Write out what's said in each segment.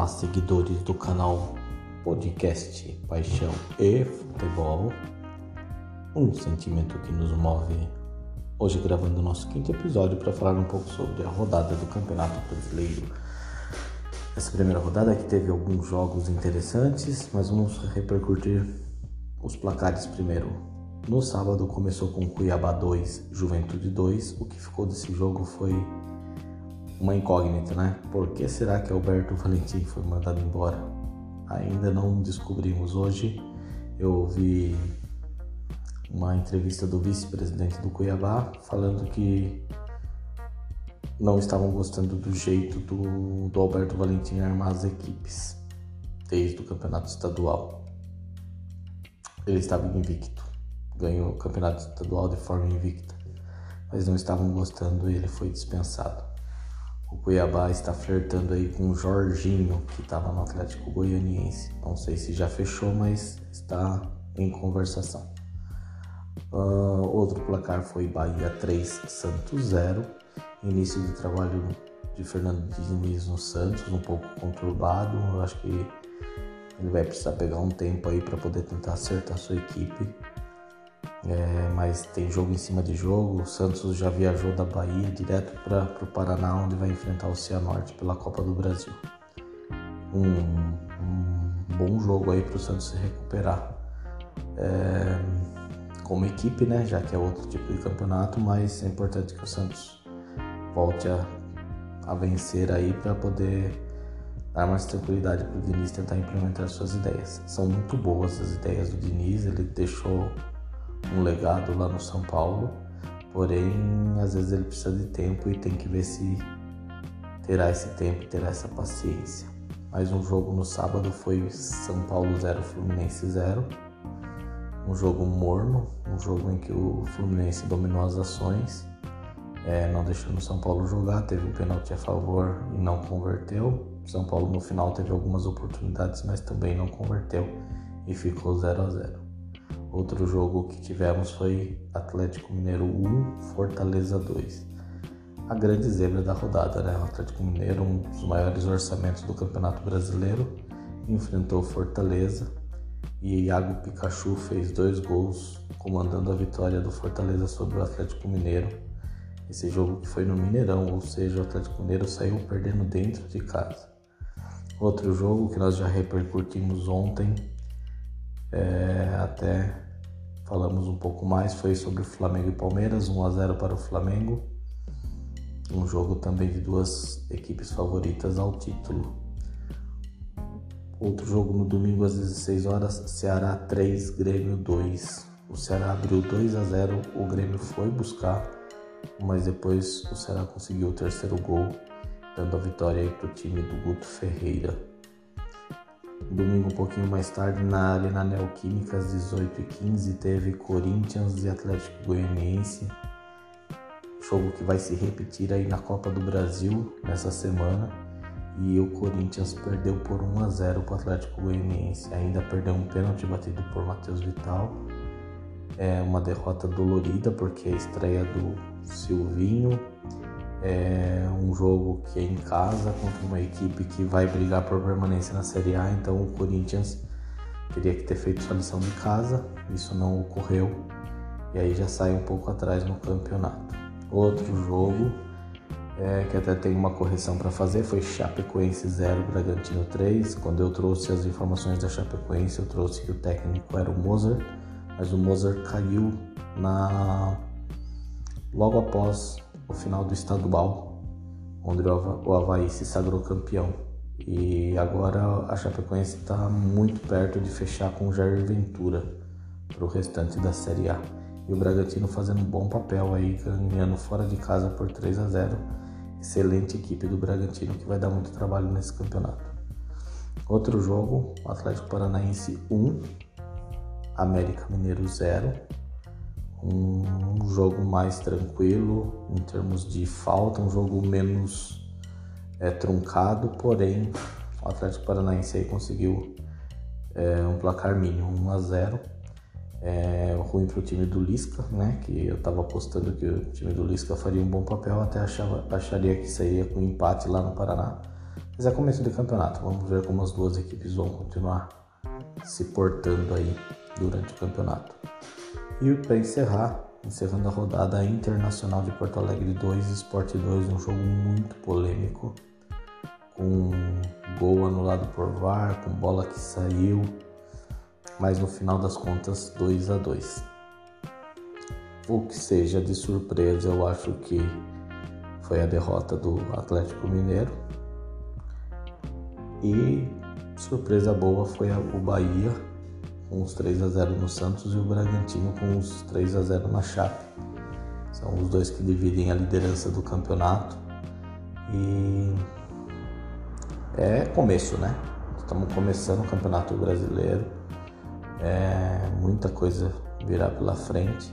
Olá, seguidores do canal Podcast Paixão e Futebol. Um sentimento que nos move. Hoje, gravando nosso quinto episódio para falar um pouco sobre a rodada do Campeonato Brasileiro. Essa primeira rodada que teve alguns jogos interessantes, mas vamos repercutir os placares primeiro. No sábado começou com Cuiabá 2, Juventude 2. O que ficou desse jogo foi uma incógnita, né? Por que será que Alberto Valentim foi mandado embora? Ainda não descobrimos. Hoje eu ouvi uma entrevista do vice-presidente do Cuiabá falando que não estavam gostando do jeito do, do Alberto Valentim armar as equipes desde o campeonato estadual. Ele estava invicto, ganhou o campeonato estadual de forma invicta, mas não estavam gostando e ele foi dispensado. O Cuiabá está flertando aí com o Jorginho, que estava no Atlético Goianiense. Não sei se já fechou, mas está em conversação. Uh, outro placar foi Bahia 3, Santos 0. Início de trabalho de Fernando Diniz no Santos, um pouco conturbado. Eu acho que ele vai precisar pegar um tempo aí para poder tentar acertar sua equipe. É, mas tem jogo em cima de jogo. O Santos já viajou da Bahia direto para o Paraná, onde vai enfrentar o Cianorte pela Copa do Brasil. Um, um bom jogo aí para o Santos se recuperar. É, como equipe, né? Já que é outro tipo de campeonato, mas é importante que o Santos volte a, a vencer aí para poder dar mais tranquilidade para o Diniz tentar implementar suas ideias. São muito boas as ideias do Diniz, ele deixou um legado lá no São Paulo, porém às vezes ele precisa de tempo e tem que ver se terá esse tempo terá essa paciência. Mais um jogo no sábado foi São Paulo 0, Fluminense 0. Um jogo morno, um jogo em que o Fluminense dominou as ações, é, não deixando o São Paulo jogar, teve um pênalti a favor e não converteu. São Paulo no final teve algumas oportunidades, mas também não converteu e ficou 0 a 0. Outro jogo que tivemos foi Atlético Mineiro 1, Fortaleza 2. A grande zebra da rodada, né? O Atlético Mineiro, um dos maiores orçamentos do Campeonato Brasileiro, enfrentou Fortaleza e Iago Pikachu fez dois gols, comandando a vitória do Fortaleza sobre o Atlético Mineiro. Esse jogo que foi no Mineirão, ou seja, o Atlético Mineiro saiu perdendo dentro de casa. Outro jogo que nós já repercutimos ontem é, até falamos um pouco mais foi sobre Flamengo e Palmeiras, 1 a 0 para o Flamengo. Um jogo também de duas equipes favoritas ao título. Outro jogo no domingo às 16 horas, Ceará 3, Grêmio 2. O Ceará abriu 2 a 0, o Grêmio foi buscar, mas depois o Ceará conseguiu o terceiro gol, dando a vitória para o time do Guto Ferreira. Domingo, um pouquinho mais tarde, na, ali na Neoquímica, às 18h15, teve Corinthians e Atlético Goianiense. Jogo que vai se repetir aí na Copa do Brasil nessa semana. E o Corinthians perdeu por 1 a 0 para o Atlético Goianiense. Ainda perdeu um pênalti batido por Matheus Vital. É uma derrota dolorida porque é a estreia do Silvinho é um jogo que é em casa contra uma equipe que vai brigar por permanência na Série A, então o Corinthians teria que ter feito sua lição de casa, isso não ocorreu e aí já sai um pouco atrás no campeonato. Outro jogo é, que até tem uma correção para fazer foi Chapecoense 0, Bragantino 3. Quando eu trouxe as informações da Chapecoense, eu trouxe que o técnico era o Mozart, mas o Mozart caiu na logo após o final do estadual, onde o Havaí se sagrou campeão. E agora a Chapecoense está muito perto de fechar com o Jair Ventura para o restante da Série A. E o Bragantino fazendo um bom papel aí, ganhando fora de casa por 3 a 0. Excelente equipe do Bragantino que vai dar muito trabalho nesse campeonato. Outro jogo, Atlético Paranaense 1, América Mineiro 0 um jogo mais tranquilo em termos de falta, um jogo menos é, truncado, porém o Atlético Paranaense aí conseguiu é, um placar mínimo, 1 a 0 é, ruim para o time do Lisca, né? Que eu estava apostando que o time do Lisca faria um bom papel, até achava, acharia que sairia com empate lá no Paraná. Mas é começo de campeonato, vamos ver como as duas equipes vão continuar se portando aí durante o campeonato. E para encerrar, encerrando a rodada Internacional de Porto Alegre 2, Sport 2, um jogo muito polêmico, com gol anulado por VAR, com bola que saiu, mas no final das contas 2 a 2. O que seja de surpresa, eu acho que foi a derrota do Atlético Mineiro. E surpresa boa foi o Bahia com os 3 a 0 no Santos e o Bragantino com os 3 a 0 na Chape. São os dois que dividem a liderança do campeonato. E é começo, né? Estamos começando o Campeonato Brasileiro. É, muita coisa virá pela frente.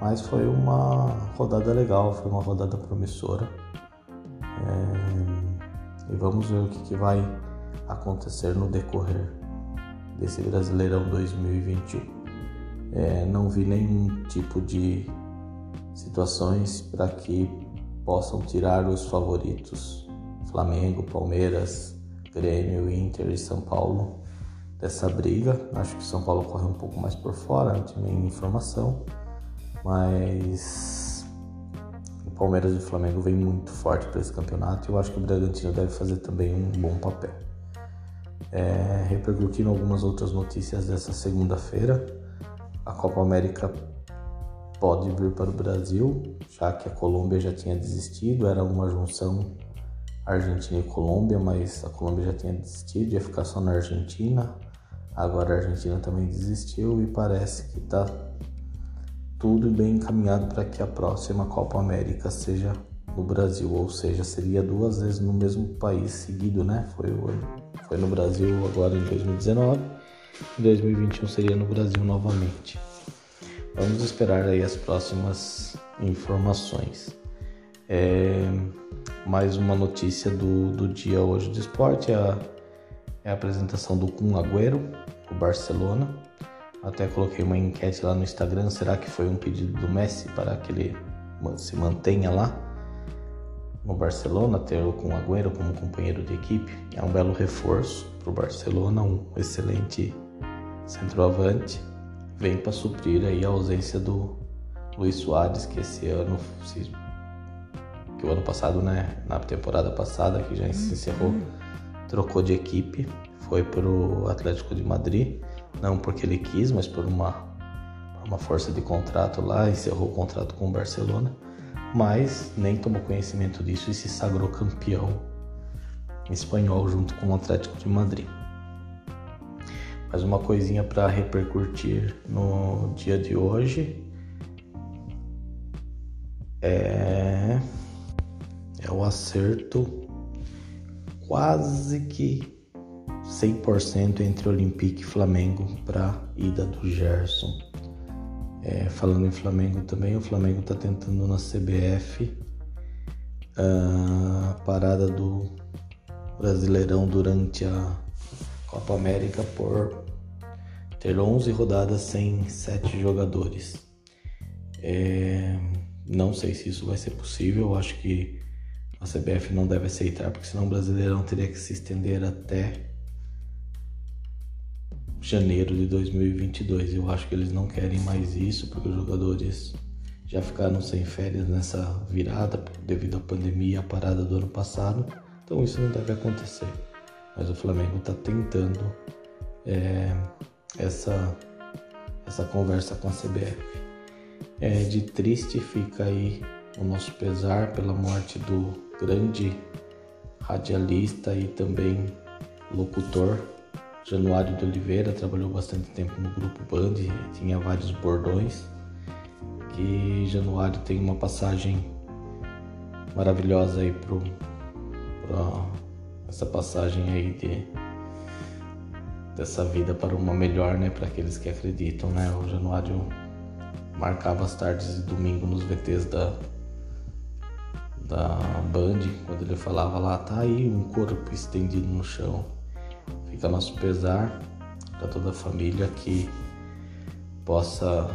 Mas foi uma rodada legal, foi uma rodada promissora. É, e vamos ver o que, que vai acontecer no decorrer desse Brasileirão 2021. É, não vi nenhum tipo de situações para que possam tirar os favoritos Flamengo, Palmeiras, Grêmio, Inter e São Paulo dessa briga. Acho que São Paulo corre um pouco mais por fora, não tinha nenhuma informação, mas o Palmeiras e o Flamengo vem muito forte para esse campeonato e eu acho que o Bragantino deve fazer também um bom papel é, repercutindo algumas outras notícias dessa segunda-feira. A Copa América pode vir para o Brasil, já que a Colômbia já tinha desistido, era uma junção Argentina e Colômbia, mas a Colômbia já tinha desistido, ia ficar só na Argentina. Agora a Argentina também desistiu e parece que está tudo bem encaminhado para que a próxima Copa América seja no Brasil, ou seja, seria duas vezes no mesmo país seguido, né? Foi, foi no Brasil agora em 2019, em 2021 seria no Brasil novamente. Vamos esperar aí as próximas informações. É, mais uma notícia do, do dia hoje do esporte é a, é a apresentação do Kun Agüero, o Barcelona. Até coloquei uma enquete lá no Instagram, será que foi um pedido do Messi para que ele se mantenha lá? No Barcelona, ter o com Agüero como companheiro de equipe. É um belo reforço para o Barcelona, um excelente centroavante, vem para suprir aí a ausência do Luiz Soares, que esse ano, que o ano passado, né, na temporada passada, que já se encerrou, trocou de equipe, foi para o Atlético de Madrid, não porque ele quis, mas por uma, por uma força de contrato lá, encerrou o contrato com o Barcelona mas nem tomou conhecimento disso e se sagrou campeão espanhol junto com o Atlético de Madrid. Mais uma coisinha para repercutir no dia de hoje é, é o acerto quase que 100% entre Olympique e Flamengo para ida do Gerson é, falando em Flamengo também, o Flamengo está tentando na CBF a parada do Brasileirão durante a Copa América por ter 11 rodadas sem 7 jogadores. É, não sei se isso vai ser possível, acho que a CBF não deve aceitar, porque senão o Brasileirão teria que se estender até janeiro de 2022. Eu acho que eles não querem mais isso porque os jogadores já ficaram sem férias nessa virada devido à pandemia, a parada do ano passado. Então isso não deve acontecer. Mas o Flamengo está tentando é, essa essa conversa com a CBF. É, de triste fica aí o nosso pesar pela morte do grande radialista e também locutor Januário de Oliveira trabalhou bastante tempo no grupo Band, tinha vários bordões. Que Januário tem uma passagem maravilhosa aí pro, pro essa passagem aí de dessa vida para uma melhor, né, para aqueles que acreditam, né? O Januário marcava as tardes de domingo nos VTs da da Band, quando ele falava lá, tá aí um corpo estendido no chão Fica nosso pesar para toda a família que possa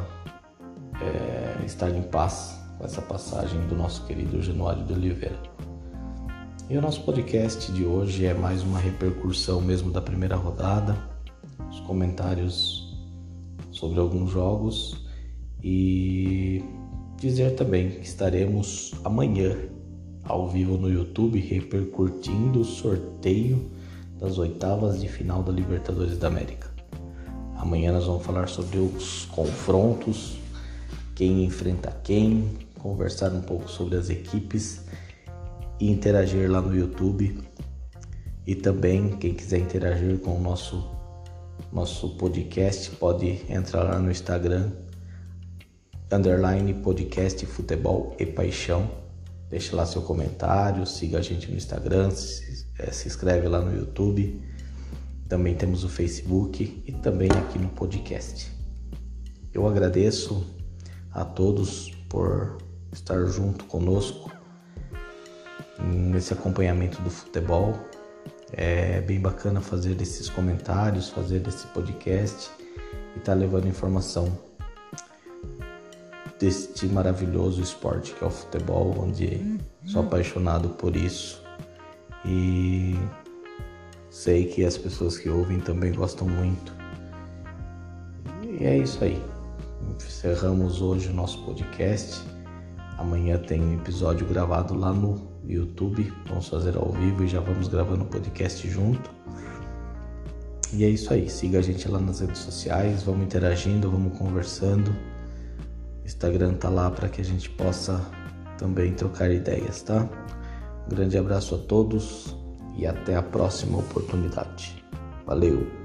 é, estar em paz com essa passagem do nosso querido Januário de Oliveira. E o nosso podcast de hoje é mais uma repercussão mesmo da primeira rodada, os comentários sobre alguns jogos e dizer também que estaremos amanhã ao vivo no YouTube repercutindo o sorteio das oitavas de final da Libertadores da América. Amanhã nós vamos falar sobre os confrontos, quem enfrenta quem, conversar um pouco sobre as equipes e interagir lá no YouTube. E também, quem quiser interagir com o nosso, nosso podcast, pode entrar lá no Instagram, underline podcast futebol e paixão. Deixe lá seu comentário, siga a gente no Instagram, é, se inscreve lá no YouTube. Também temos o Facebook e também aqui no podcast. Eu agradeço a todos por estar junto conosco nesse acompanhamento do futebol. É bem bacana fazer esses comentários, fazer esse podcast e estar tá levando informação deste maravilhoso esporte que é o futebol, onde sou apaixonado por isso e sei que as pessoas que ouvem também gostam muito. E é isso aí. Encerramos hoje o nosso podcast. Amanhã tem um episódio gravado lá no YouTube. Vamos fazer ao vivo e já vamos gravando o podcast junto. E é isso aí. Siga a gente lá nas redes sociais. Vamos interagindo, vamos conversando. O Instagram tá lá para que a gente possa também trocar ideias, tá? Grande abraço a todos e até a próxima oportunidade. Valeu!